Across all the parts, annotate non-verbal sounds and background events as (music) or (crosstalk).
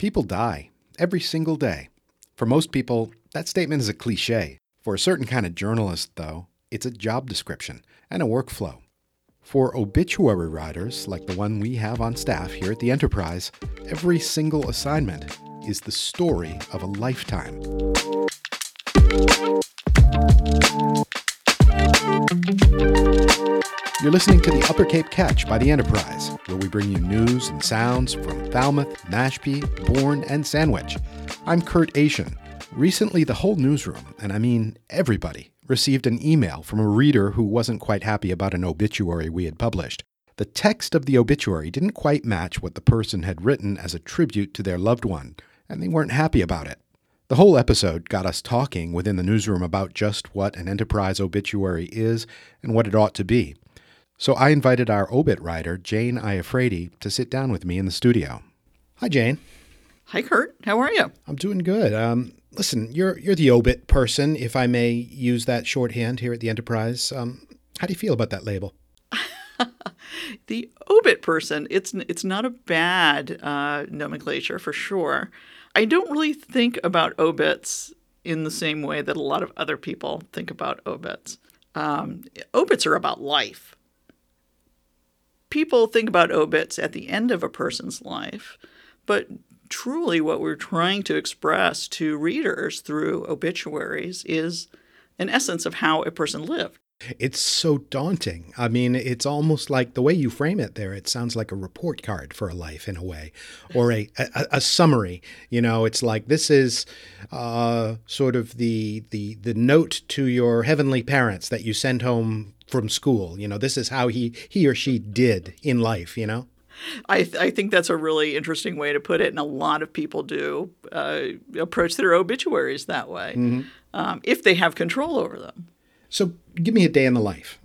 People die every single day. For most people, that statement is a cliche. For a certain kind of journalist, though, it's a job description and a workflow. For obituary writers, like the one we have on staff here at the Enterprise, every single assignment is the story of a lifetime. You're listening to the Upper Cape Catch by the Enterprise, where we bring you news and sounds from Falmouth, Mashpee, Bourne, and Sandwich. I'm Kurt Asian. Recently, the whole newsroom, and I mean everybody, received an email from a reader who wasn't quite happy about an obituary we had published. The text of the obituary didn't quite match what the person had written as a tribute to their loved one, and they weren't happy about it. The whole episode got us talking within the newsroom about just what an enterprise obituary is and what it ought to be. So I invited our obit writer, Jayne Iafrate, to sit down with me in the studio. Hi, Jayne. Hi, Kurt. How are you? I'm doing good. Um, listen, you're you're the obit person, if I may use that shorthand here at the Enterprise. Um, how do you feel about that label? (laughs) the obit person. It's it's not a bad uh, nomenclature for sure. I don't really think about obits in the same way that a lot of other people think about obits. Um, obits are about life people think about obits at the end of a person's life, but truly what we're trying to express to readers through obituaries is an essence of how a person lived. It's so daunting. I mean, it's almost like the way you frame it there, it sounds like a report card for a life in a way, or a, a, a summary. You know, it's like this is uh, sort of the, the, the note to your heavenly parents that you send home from school. You know, this is how he he or she did in life. You know. I, th- I think that's a really interesting way to put it, and a lot of people do uh, approach their obituaries that way mm-hmm. um, if they have control over them. So, give me a day in the life.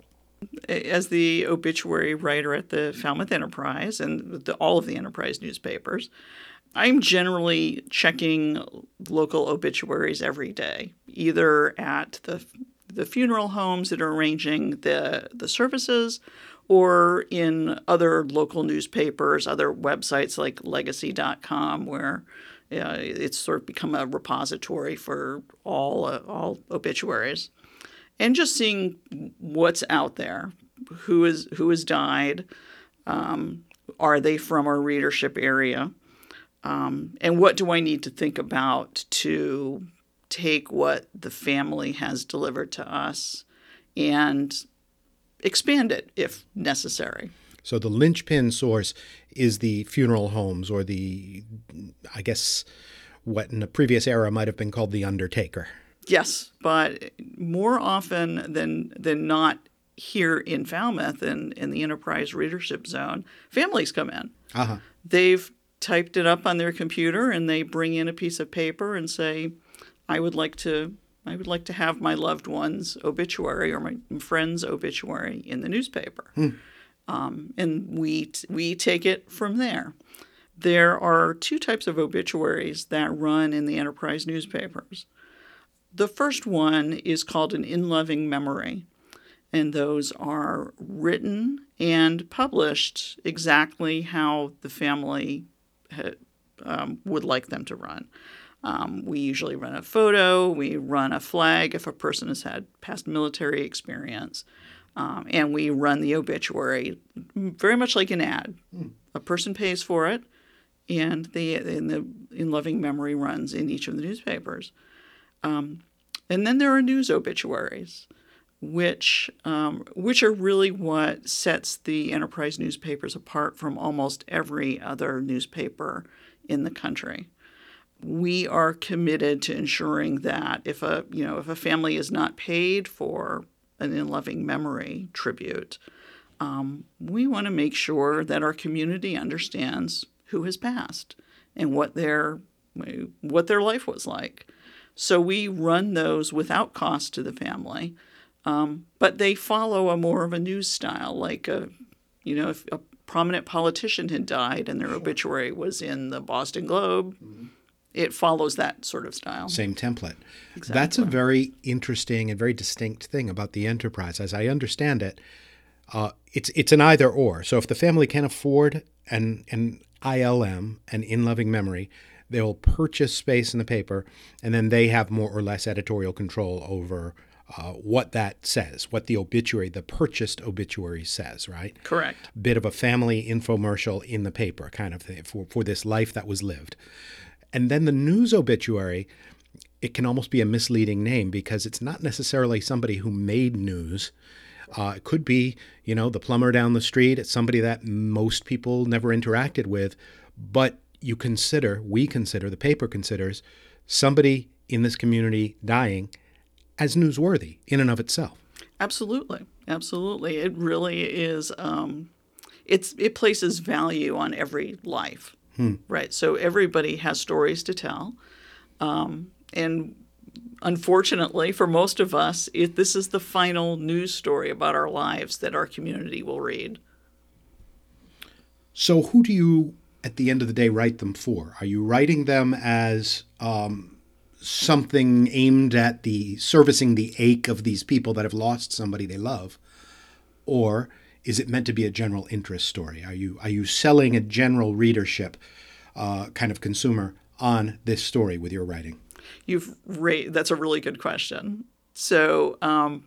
As the obituary writer at the Falmouth Enterprise and the, all of the Enterprise newspapers, I'm generally checking local obituaries every day, either at the the funeral homes that are arranging the, the services or in other local newspapers, other websites like legacy.com, where uh, it's sort of become a repository for all, uh, all obituaries. And just seeing what's out there, who is who has died, um, are they from our readership area, um, and what do I need to think about to take what the family has delivered to us and expand it if necessary. So the linchpin source is the funeral homes or the, I guess, what in a previous era might have been called the undertaker. Yes, but more often than than not here in Falmouth and in the enterprise readership zone, families come in. Uh-huh. They've typed it up on their computer and they bring in a piece of paper and say, I would like to I would like to have my loved one's obituary or my friend's obituary in the newspaper, hmm. um, and we we take it from there. There are two types of obituaries that run in the enterprise newspapers. The first one is called an in loving memory, and those are written and published exactly how the family um, would like them to run. Um, we usually run a photo, we run a flag if a person has had past military experience, um, and we run the obituary very much like an ad. Mm. A person pays for it, and the in the in loving memory runs in each of the newspapers. Um, and then there are news obituaries, which um, which are really what sets the enterprise newspapers apart from almost every other newspaper in the country we are committed to ensuring that if a you know if a family is not paid for an in loving memory tribute, um, we want to make sure that our community understands who has passed and what their what their life was like. So we run those without cost to the family, um, but they follow a more of a news style, like a you know if a prominent politician had died and their obituary was in the Boston Globe. Mm-hmm it follows that sort of style. Same template. Exactly. That's a very interesting and very distinct thing about the enterprise. As I understand it, uh, it's it's an either or. So if the family can afford an an ILM, an in loving memory, they'll purchase space in the paper, and then they have more or less editorial control over uh, what that says, what the obituary, the purchased obituary says, right? Correct. Bit of a family infomercial in the paper, kind of thing, for, for this life that was lived. And then the news obituary, it can almost be a misleading name because it's not necessarily somebody who made news. Uh, it could be, you know, the plumber down the street. It's somebody that most people never interacted with. But you consider, we consider, the paper considers somebody in this community dying as newsworthy in and of itself. Absolutely, absolutely. It really is. Um, it's it places value on every life, hmm. right? So everybody has stories to tell, um, and unfortunately for most of us, it, this is the final news story about our lives that our community will read. So, who do you, at the end of the day, write them for? Are you writing them as um, something aimed at the servicing the ache of these people that have lost somebody they love or is it meant to be a general interest story are you are you selling a general readership uh, kind of consumer on this story with your writing you've raised that's a really good question so um,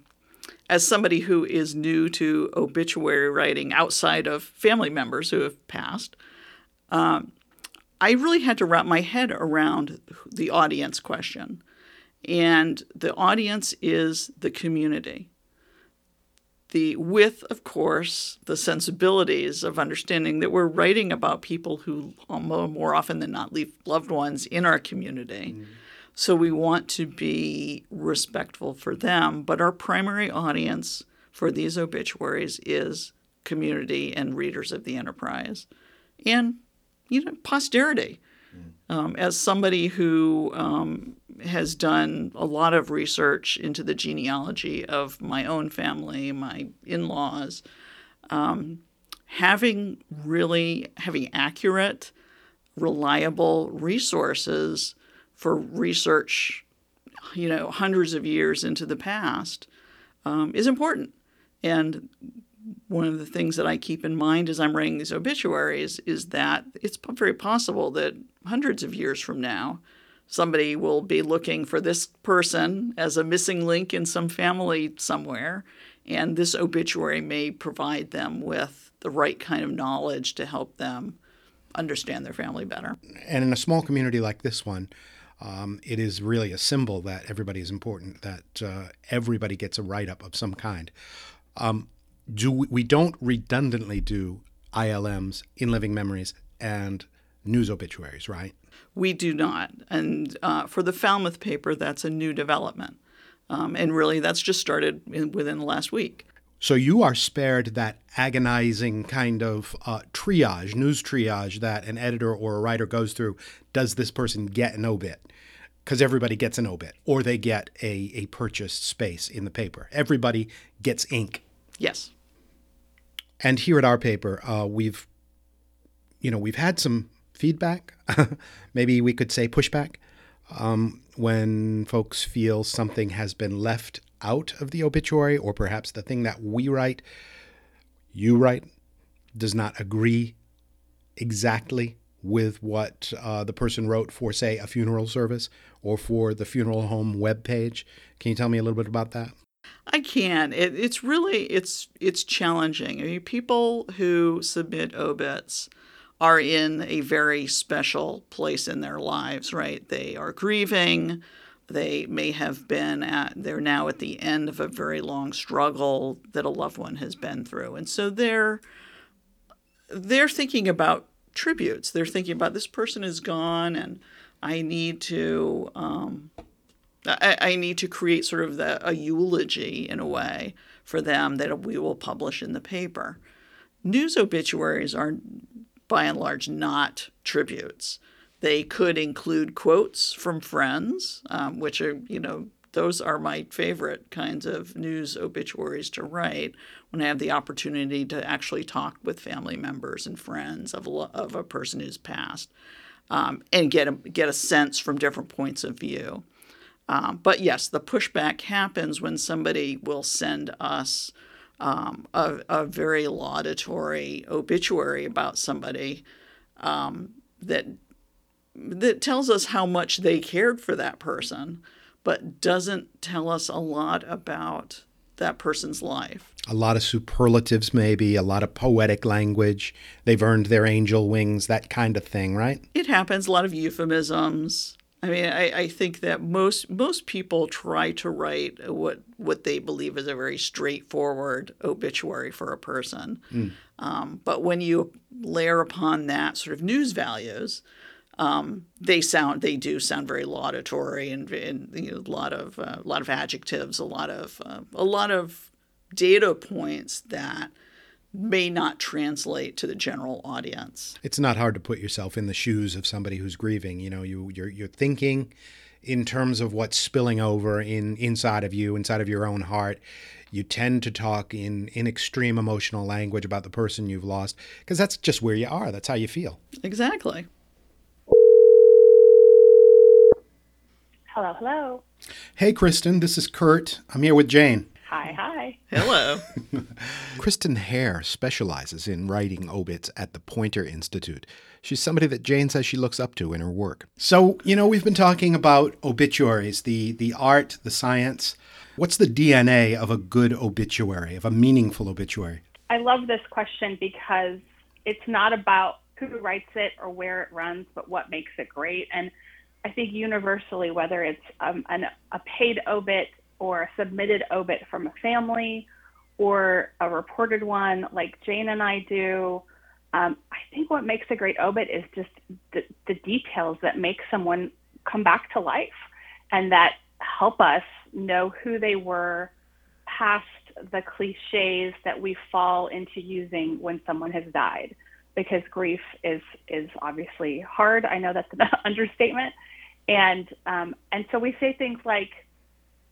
as somebody who is new to obituary writing outside of family members who have passed um, I really had to wrap my head around the audience question. And the audience is the community. The with, of course, the sensibilities of understanding that we're writing about people who more often than not leave loved ones in our community. Mm. So we want to be respectful for them, but our primary audience for these obituaries is community and readers of the enterprise. And you know, posterity. Um, as somebody who um, has done a lot of research into the genealogy of my own family, my in-laws, um, having really having accurate, reliable resources for research, you know, hundreds of years into the past, um, is important. And one of the things that I keep in mind as I'm writing these obituaries is that it's very possible that hundreds of years from now, somebody will be looking for this person as a missing link in some family somewhere, and this obituary may provide them with the right kind of knowledge to help them understand their family better. And in a small community like this one, um, it is really a symbol that everybody is important, that uh, everybody gets a write up of some kind. Um, do we, we don't redundantly do ILMs in living memories and news obituaries, right? We do not. And uh, for the Falmouth paper, that's a new development. Um, and really, that's just started in, within the last week. So you are spared that agonizing kind of uh, triage, news triage that an editor or a writer goes through. Does this person get an obit? Because everybody gets an obit, or they get a, a purchased space in the paper. Everybody gets ink. Yes. And here at our paper, uh, we've, you know, we've had some feedback, (laughs) maybe we could say pushback, um, when folks feel something has been left out of the obituary, or perhaps the thing that we write, you write, does not agree exactly with what uh, the person wrote for, say, a funeral service or for the funeral home webpage. Can you tell me a little bit about that? I can. It, it's really it's it's challenging. I mean, people who submit obits are in a very special place in their lives, right? They are grieving. They may have been at they're now at the end of a very long struggle that a loved one has been through. And so they're they're thinking about tributes. They're thinking about this person is gone and I need to um, I, I need to create sort of the, a eulogy in a way for them that we will publish in the paper. News obituaries are, by and large, not tributes. They could include quotes from friends, um, which are, you know, those are my favorite kinds of news obituaries to write when I have the opportunity to actually talk with family members and friends of a, of a person who's passed um, and get a, get a sense from different points of view. Um, but yes, the pushback happens when somebody will send us um, a, a, very laudatory obituary about somebody um, that that tells us how much they cared for that person, but doesn't tell us a lot about that person's life. A lot of superlatives, maybe, a lot of poetic language. They've earned their angel wings, that kind of thing, right? It happens. A lot of euphemisms. I mean, I, I think that most most people try to write what what they believe is a very straightforward obituary for a person. Mm. Um, but when you layer upon that sort of news values, um, they sound they do sound very laudatory and, and you know, a lot of uh, a lot of adjectives, a lot of uh, a lot of data points that may not translate to the general audience. It's not hard to put yourself in the shoes of somebody who's grieving. You know, you you're you're thinking in terms of what's spilling over in inside of you, inside of your own heart. You tend to talk in in extreme emotional language about the person you've lost because that's just where you are. That's how you feel. Exactly. Hello, hello. Hey, Kristen. This is Kurt. I'm here with Jayne. Hi, hi. Hello. (laughs) Kristen Hare specializes in writing obits at the Poynter Institute. She's somebody that Jayne says she looks up to in her work. So, you know, we've been talking about obituaries, the the art, the science. What's the DNA of a good obituary, of a meaningful obituary? I love this question because it's not about who writes it or where it runs, but what makes it great. And I think universally, whether it's um, an, a paid obit or a submitted obit from a family or a reported one like Jayne and I do. Um, I think what makes a great obit is just the, the details that make someone come back to life and that help us know who they were past the cliches that we fall into using when someone has died because grief is is obviously hard. I know that's an (laughs) understatement, and um, and so we say things like,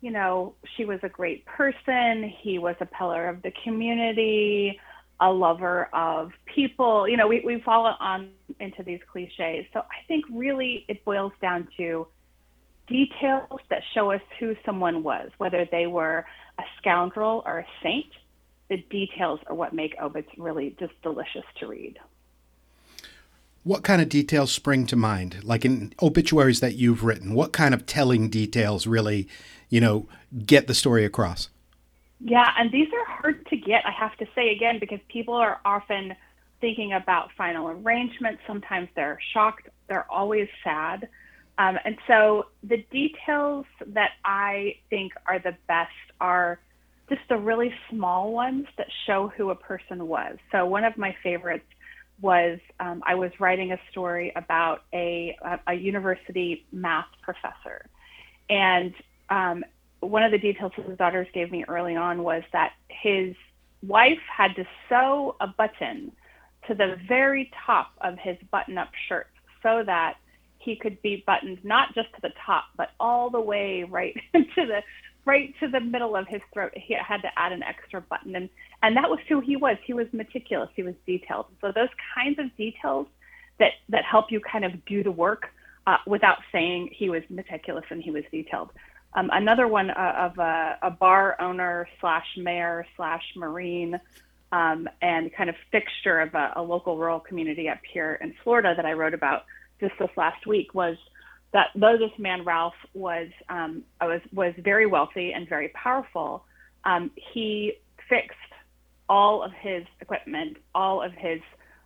you know, she was a great person. He was a pillar of the community, a lover of people. You know, we, we fall on into these cliches. So I think really it boils down to details that show us who someone was, whether they were a scoundrel or a saint. The details are what make obits really just delicious to read. What kind of details spring to mind? Like in obituaries that you've written, what kind of telling details really you know, get the story across. Yeah, and these are hard to get, I have to say again, because people are often thinking about final arrangements. Sometimes they're shocked, they're always sad. Um, and so the details that I think are the best are just the really small ones that show who a person was. So one of my favorites was um, I was writing a story about a, a, university math professor. And um, one of the details his daughters gave me early on was that his wife had to sew a button to the very top of his button up shirt so that he could be buttoned not just to the top but all the way right (laughs) to the right to the middle of his throat. He had to add an extra button and and that was who he was. He was meticulous. He was detailed. So those kinds of details that that help you kind of do the work uh, without saying he was meticulous and he was detailed. Um, another one uh, of a, a, bar owner slash mayor slash marine um, and kind of fixture of a, a, local rural community up here in Florida that I wrote about just this last week was that though this man Ralph was um, was was very wealthy and very powerful, um, he fixed all of his equipment, all of his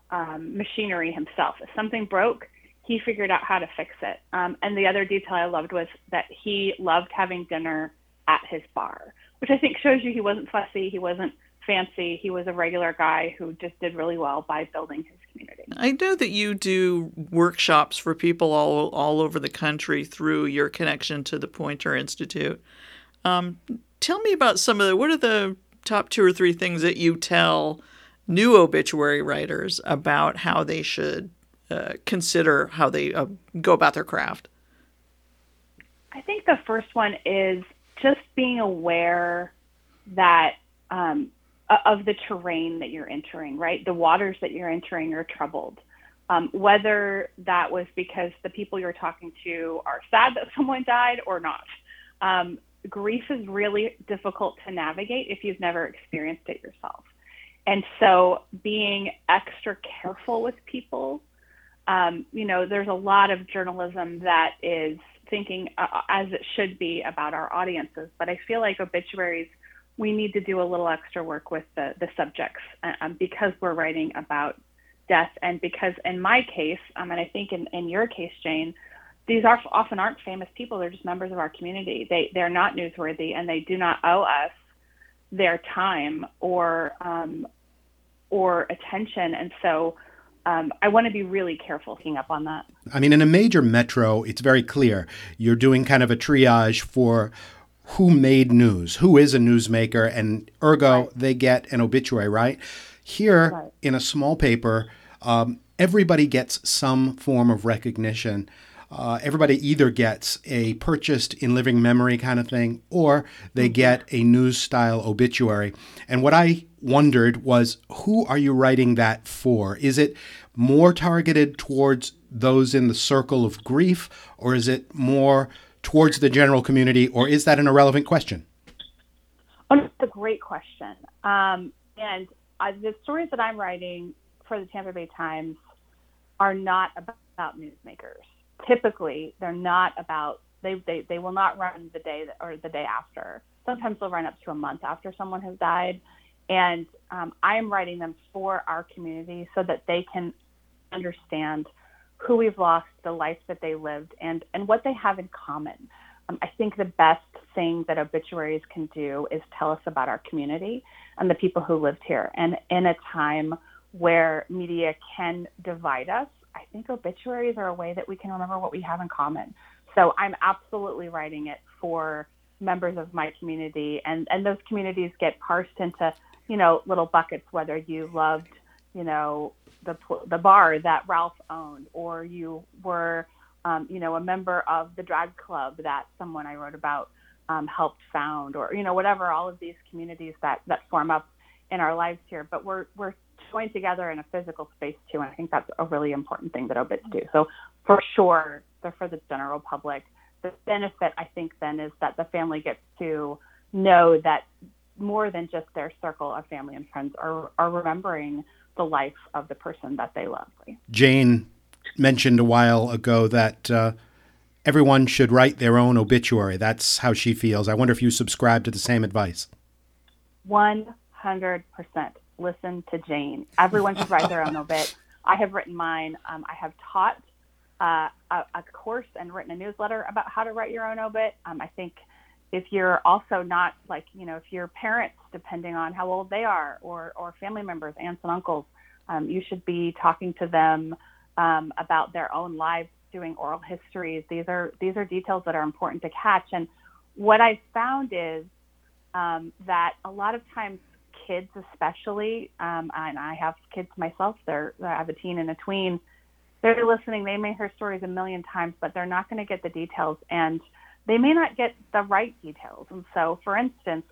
um, machinery himself. If something broke, he figured out how to fix it. Um, and the other detail I loved was that he loved having dinner at his bar, which I think shows you he wasn't fussy, he wasn't fancy, he was a regular guy who just did really well by building his community. I know that you do workshops for people all all over the country through your connection to the Poynter Institute. Um, tell me about some of the what are the top two or three things that you tell new obituary writers about how they should uh, consider how they uh, go about their craft? I think the first one is just being aware that um, of the terrain that you're entering, right? The waters that you're entering are troubled. Um, whether that was because the people you're talking to are sad that (laughs) someone died or not. Um, grief is really difficult to navigate if you've never experienced it yourself. And so being extra careful with people um, you know, there's a lot of journalism that is thinking uh, as it should be about our audiences, but I feel like obituaries we need to do a little extra work with the, the subjects uh, um, because we're writing about death. And because in my case um, and i think in, in your case jayne these are often aren't famous people. They're just members of our community. They they're not newsworthy and they do not owe us their time or um, or attention. And so um, I want to be really careful picking up on that. I mean, in a major metro, it's very clear. You're doing kind of a triage for who made news, who is a newsmaker, and ergo, right. they get an obituary, right? Here, right. in a small paper, um, everybody gets some form of recognition. Uh, everybody either gets a purchased in living memory kind of thing or they mm-hmm. get a news style obituary. And what I wondered was who are you writing that for? Is it more targeted towards those in the circle of grief or is it more towards the general community or is that an irrelevant question? Oh, that's a great question. Um, and uh, the stories that I'm writing for the Tampa Bay Times are not about newsmakers. Typically, they're not about they, they, they will not run the day that, or the day after. Sometimes they'll run up to a month after someone has died. And um, I am writing them for our community so that they can understand who we've lost, the life that they lived, and, and what they have in common. Um, I think the best thing that obituaries can do is tell us about our community and the people who lived here. And in a time where media can divide us, I think obituaries are a way that we can remember what we have in common. So I'm absolutely writing it for members of my community, and and those communities get parsed into you know little buckets. Whether you loved you know the the bar that Ralph owned, or you were um, you know a member of the drag club that someone I wrote about um, helped found, or you know whatever all of these communities that that form up in our lives here. But we're we're join together in a physical space too. And I think that's a really important thing that obits do. So for sure, they're for the general public. The benefit I think then is that the family gets to know that more than just their circle of family and friends are, are remembering the life of the person that they love. Jayne mentioned a while ago that uh, everyone should write their own obituary. That's how she feels. I wonder if you subscribe to the same advice. 100% listen to Jayne. Everyone should write their own obit. I have written mine. Um, I have taught uh, a, a, course and written a newsletter about how to write your own obit. Um, I think if you're also not like, you know, if your parents, depending on how old they are, or, or family members, aunts and uncles, um, you should be talking to them um, about their own lives, doing oral histories. These are these are details that are important to catch. And what i've found is um, that a lot of times kids, especially, um, and I have kids myself. They're I have a teen and a tween. They're listening. They may hear stories a million times, but they're not going to get the details, and they may not get the right details. And so, for instance,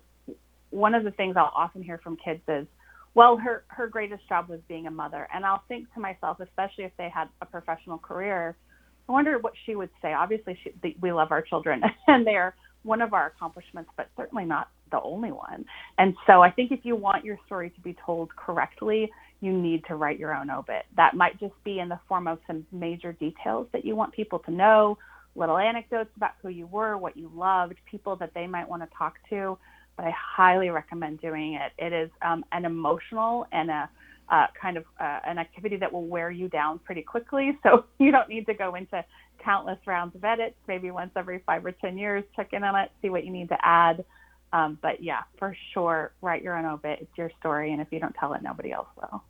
one of the things I'll often hear from kids is, "Well, her her greatest job was being a mother," and I'll think to myself, especially if they had a professional career, I wonder what she would say. Obviously, she, we love our children, (laughs) and they are one of our accomplishments, but certainly not the only one. And so I think if you want your story to be told correctly, you need to write your own obit. That might just be in the form of some major details that you want people to know, little anecdotes about who you were, what you loved, people that they might want to talk to. But I highly recommend doing it. It is um, an emotional and a uh, kind of uh, an activity that will wear you down pretty quickly. (laughs) So you don't need to go into countless rounds of edits. Maybe once every five or ten years, check in on it, see what you need to add. Um, but yeah, for sure, write your own obit. It's your story, and if you don't tell it, nobody else will.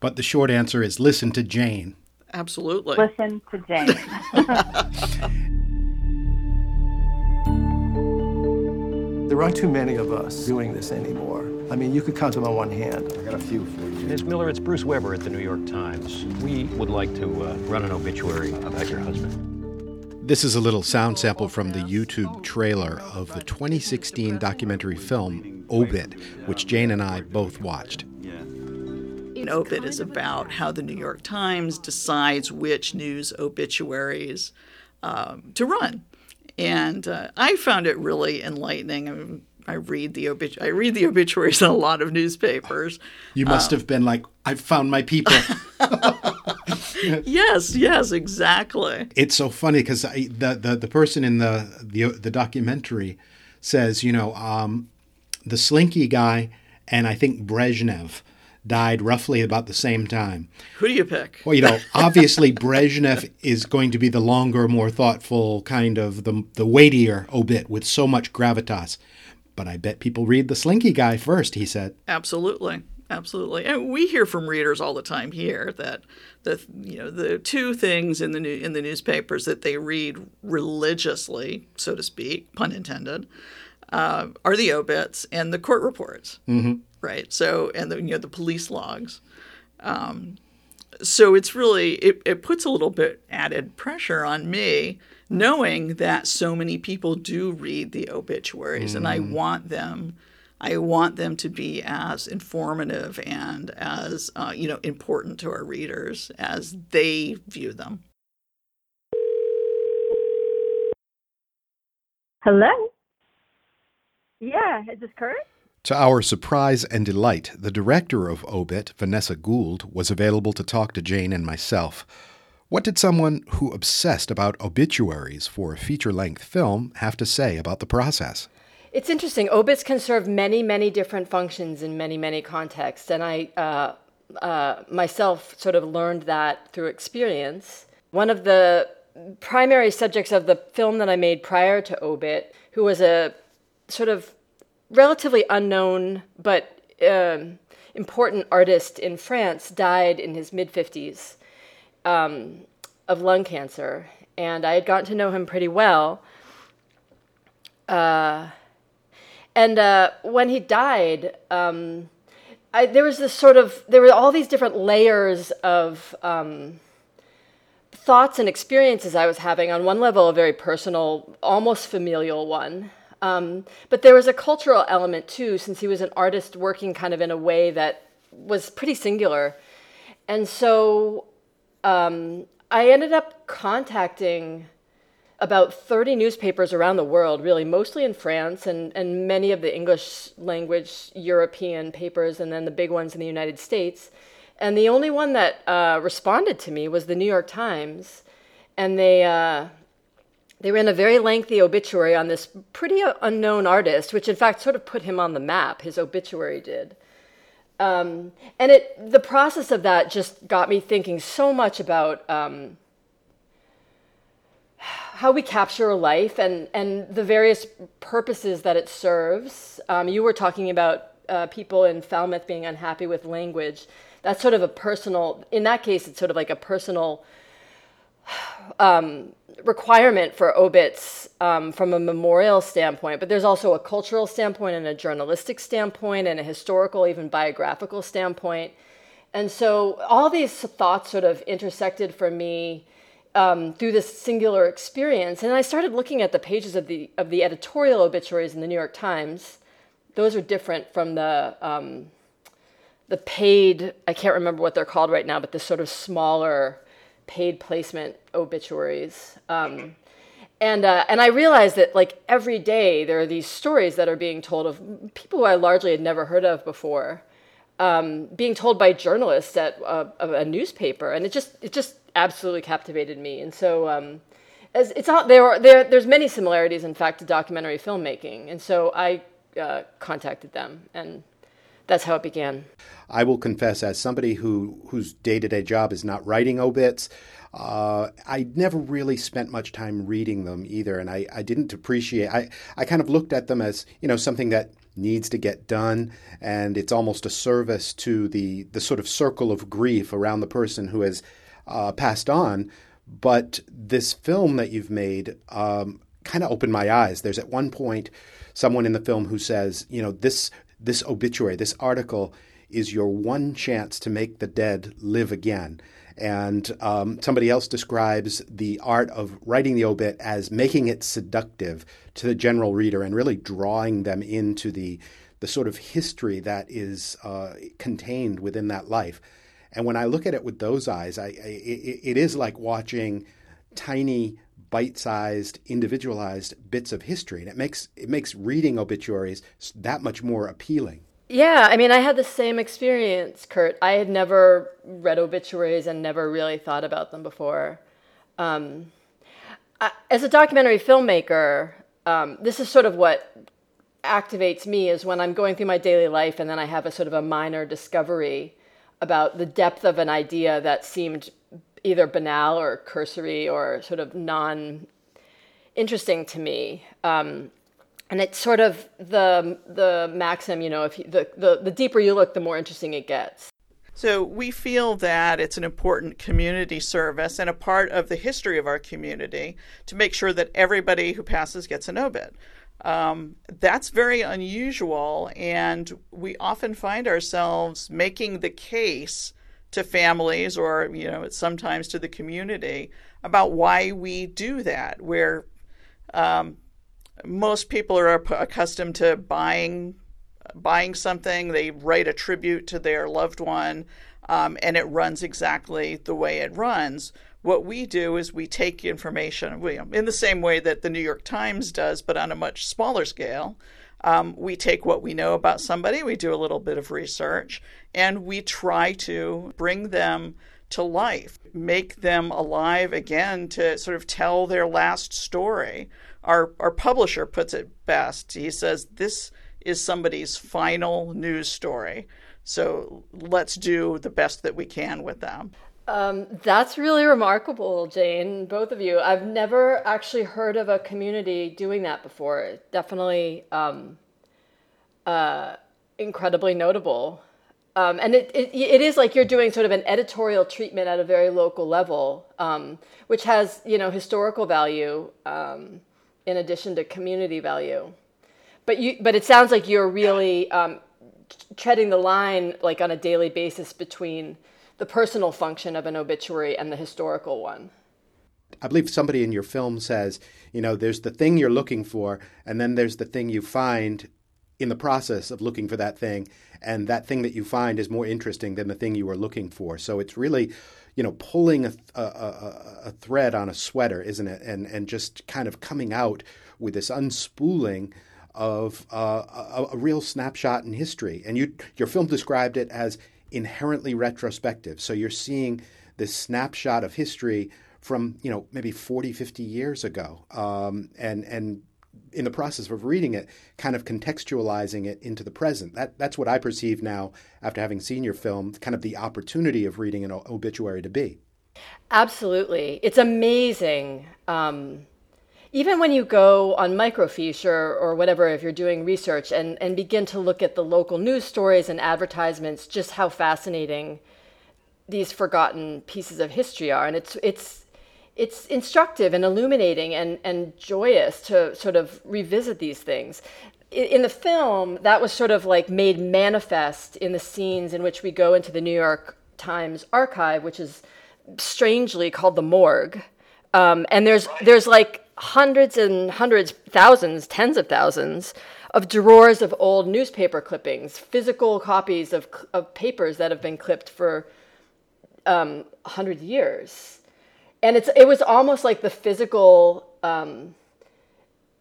But the short answer is listen to Jayne. Absolutely. Listen to Jayne. (laughs) there aren't too many of us doing this anymore. I mean, you could count them on one hand. I got a few for you. Ms. Miller, it's Bruce Weber at the New York Times. We would like to uh, run an obituary about your husband. This is a little sound sample from the YouTube trailer of the 2016 documentary film Obit, which Jayne and I both watched. Obit is about how the New York Times decides which news obituaries um, to run. And uh, I found it really enlightening. I, mean, I read the obit- I read the obituaries (laughs) in a lot of newspapers. You must um, have been like, I've found my people. (laughs) yes, yes, exactly. It's so funny because the, the the person in the the, the documentary says, you know, um, the Slinky guy and I think Brezhnev died roughly about the same time. Who do you pick? Well, you know, obviously Brezhnev is going to be the longer, more thoughtful, kind of the the weightier obit with so much gravitas. But I bet people read the Slinky guy first, he said. Absolutely. Absolutely. And we hear from readers all the time here that the you know the two things in the new, in the newspapers that they read religiously, so to speak, pun intended, uh, are the obits and the court reports. Mm-hmm. Right. So and the you know the police logs. Um, so it's really it, it puts a little bit added pressure on me knowing that so many people do read the obituaries mm. and I mm. want them I want them to be as informative and as uh, you know important to our readers as they view them. Hello. Yeah, is this Kurt? To our surprise and delight, the director of Obit, Vanessa Gould, was available to talk to Jayne and myself. What did someone who obsessed about obituaries for a feature length film have to say about the process? It's interesting. Obits can serve many, many different functions in many, many contexts. And I uh, uh, myself sort of learned that through experience. One of the primary subjects of the film that I made prior to Obit, who was a sort of relatively unknown but um, important artist in France, died in his mid 50s um, of lung cancer. And I had gotten to know him pretty well. Uh, and uh, when he died, um, I, there was this sort of there were all these different layers of um, thoughts and experiences I was having. On one level, a very personal, almost familial one. Um, but there was a cultural element too, since he was an artist working kind of in a way that was pretty singular. And so um, I ended up contacting about 30 newspapers around the world, really, mostly in France and, and many of the English language European papers, and then the big ones in the United States. And the only one that uh, responded to me was the New York Times. And they, uh, they ran a very lengthy obituary on this pretty unknown artist, which in fact sort of put him on the map, his obituary did. Um, and it, the process of that just got me thinking so much about. Um, how we capture life and, and the various purposes that it serves. Um, you were talking about uh, people in Falmouth being unhappy with language. That's sort of a personal, in that case, it's sort of like a personal um, requirement for obits um, from a memorial standpoint, but there's also a cultural standpoint and a journalistic standpoint and a historical, even biographical standpoint. And so all these thoughts sort of intersected for me um, through this singular experience. And I started looking at the pages of the of the editorial obituaries in the New York Times. Those are different from the um, the paid. I can't remember what they're called right now, but the sort of smaller paid placement obituaries. Um, and uh, and I realized that like every day there are these stories that are being told of people who I largely had never heard of before, um, being told by journalists at a, a, newspaper, and it just it just absolutely captivated me. And so, um, as it's not there, are, there there's many similarities, in fact, to documentary filmmaking. And so I uh, contacted them, and that's how it began. I will confess, as somebody who whose day to day job is not writing obits. Uh, I never really spent much time reading them either, and I, I didn't appreciate. I, I kind of looked at them as you know something that needs to get done, and it's almost a service to the the sort of circle of grief around the person who has uh, passed on. But this film that you've made um, kind of opened my eyes. There's at one point someone in the film who says, you know, this this obituary, this article is your one chance to make the dead live again. And um, somebody else describes the art of writing the obit as making it seductive to the general reader and really drawing them into the the sort of history that is uh, contained within that life. And when I look at it with those eyes, I, I it, it is like watching tiny, bite-sized, individualized bits of history, and it makes it makes reading obituaries that much more appealing. Yeah, I mean, I had the same experience, Kurt. I had never read obituaries and never really thought about them before. Um, I, as a documentary filmmaker, um, this is sort of what activates me is when I'm going through my daily life and then I have a sort of a minor discovery about the depth of an idea that seemed either banal or cursory or sort of non interesting to me. Um, and it's sort of the the maxim, you know, if you, the, the the deeper you look, the more interesting it gets. So we feel that it's an important community service and a part of the history of our community to make sure that everybody who passes gets an obit. Um, that's very unusual, and we often find ourselves making the case to families or you know sometimes to the community about why we do that. Where um, most people are accustomed to buying buying something, they write a tribute to their loved one, um, and it runs exactly the way it runs. What we do is we take information in the same way that the New York Times does, but on a much smaller scale. Um, we take what we know about somebody, we do a little bit of research, and we try to bring them to life, make them alive again to sort of tell their last story. Our, our publisher puts it best. He says, This is somebody's final news story. So let's do the best that we can with them. Um, that's really remarkable, Jayne, both of you. I've never actually heard of a community doing that before. Definitely um, uh, incredibly notable. Um, and it, it, it is like you're doing sort of an editorial treatment at a very local level, um, which has, you know, historical value um, in addition to community value. But, you, but it sounds like you're really um, treading the line like on a daily basis between – the personal function of an obituary and the historical one. I believe somebody in your film says, you know, there's the thing you're looking for, and then there's the thing you find in the process of looking for that thing, and that thing that you find is more interesting than the thing you were looking for. So it's really, you know, pulling a, a, a, a thread on a sweater, isn't it? And and just kind of coming out with this unspooling of uh, a, a real snapshot in history. And you, your film described it as inherently retrospective. So you're seeing this snapshot of history from, you know, maybe 40, 50 years ago. Um, and, and in the process of reading it, kind of contextualizing it into the present. That, that's what I perceive now after having seen your film, kind of the opportunity of reading an obituary to be. Absolutely. It's amazing. Um, even when you go on microfiche or, or whatever, if you're doing research and, and begin to look at the local news stories and advertisements, just how fascinating these forgotten pieces of history are. And it's, it's, it's instructive and illuminating and, and joyous to sort of revisit these things. In the film, that was sort of like made manifest in the scenes in which we go into the New York Times archive, which is strangely called the morgue. Um, and there's there's like hundreds and hundreds, thousands, tens of thousands of drawers of old newspaper clippings, physical copies of, of papers that have been clipped for um, 100 years. And it's, it was almost like the physical um,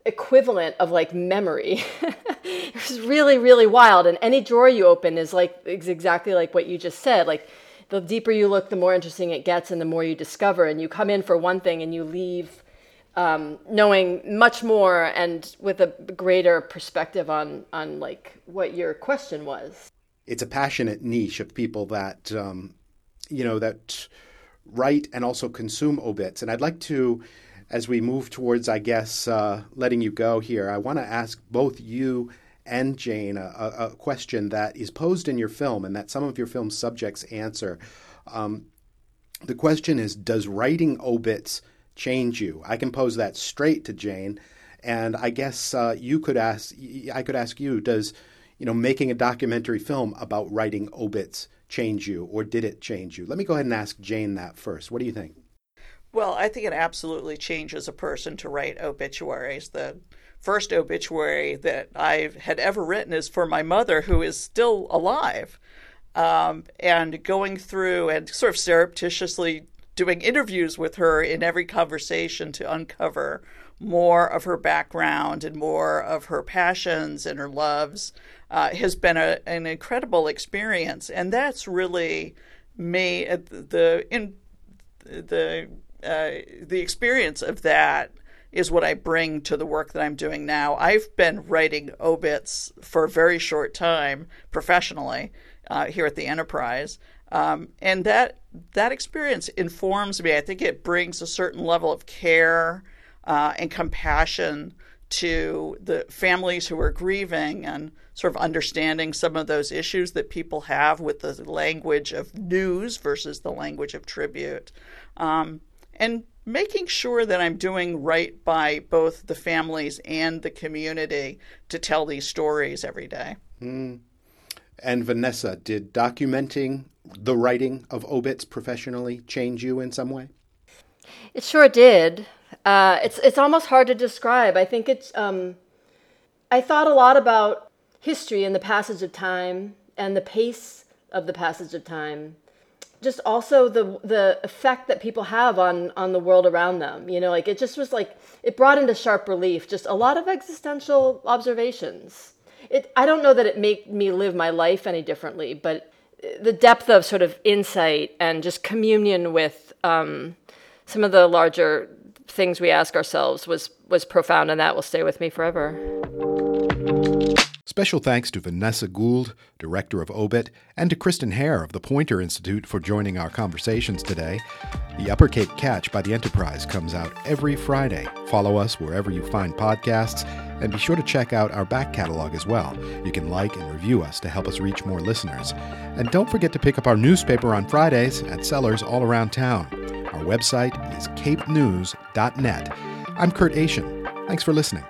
equivalent of like memory. (laughs) it was really, really wild. And any drawer you open is like is exactly like what you just said. Like the deeper you look, the more interesting it gets, and the more you discover. And you come in for one thing and you leave um, knowing much more and with a greater perspective on on like what your question was. It's a passionate niche of people that um, you know that write and also consume obits, and I'd like to. As we move towards, I guess, uh, letting you go here, I want to ask both you and Jayne a, a, question that is posed in your film and that some of your film's subjects answer. Um, the question is Does writing obits change you? I can pose that straight to Jayne, and I guess uh, you could ask. I could ask you: Does you know making a documentary film about writing obits change you, or did it change you? Let me go ahead and ask Jayne that first. What do you think? Well, I think it absolutely changes a person to write obituaries. The first obituary that I had ever written is for my mother, who is still alive. Um, and going through and sort of surreptitiously doing interviews with her in every conversation to uncover more of her background and more of her passions and her loves uh, has been a, an incredible experience. And that's really made uh, the in the uh, the experience of that is what I bring to the work that I'm doing now. I've been writing obits for a very short time professionally uh, here at the Enterprise, um, and that that experience informs me. I think it brings a certain level of care uh, and compassion to the families who are grieving and sort of understanding some of those issues that people have with the language of news versus the language of tribute. Um, and making sure that I'm doing right by both the families and the community to tell these stories every day. Mm. And Vanessa, did documenting the writing of obits professionally change you in some way? It sure did. Uh, it's it's almost hard to describe. I think it's. Um, I thought a lot about history and the passage of time and the pace of the passage of time. Just also the the effect that people have on on the world around them. You know, like it just was like it brought into sharp relief just a lot of existential observations. It I don't know that it made me live my life any differently, but the depth of sort of insight and just communion with um, some of the larger things we ask ourselves was was profound, and that will stay with me forever. Special thanks to Vanessa Gould, director of OBIT, and to Kristen Hare of the Poynter Institute for joining our conversations today. The Upper Cape Catch by the Enterprise comes out every Friday. Follow us wherever you find podcasts, and be sure to check out our back catalog as well. You can like and review us to help us reach more listeners. And don't forget to pick up our newspaper on Fridays at sellers all around town. Our website is capenews.net. I'm Kurt Asian. Thanks for listening.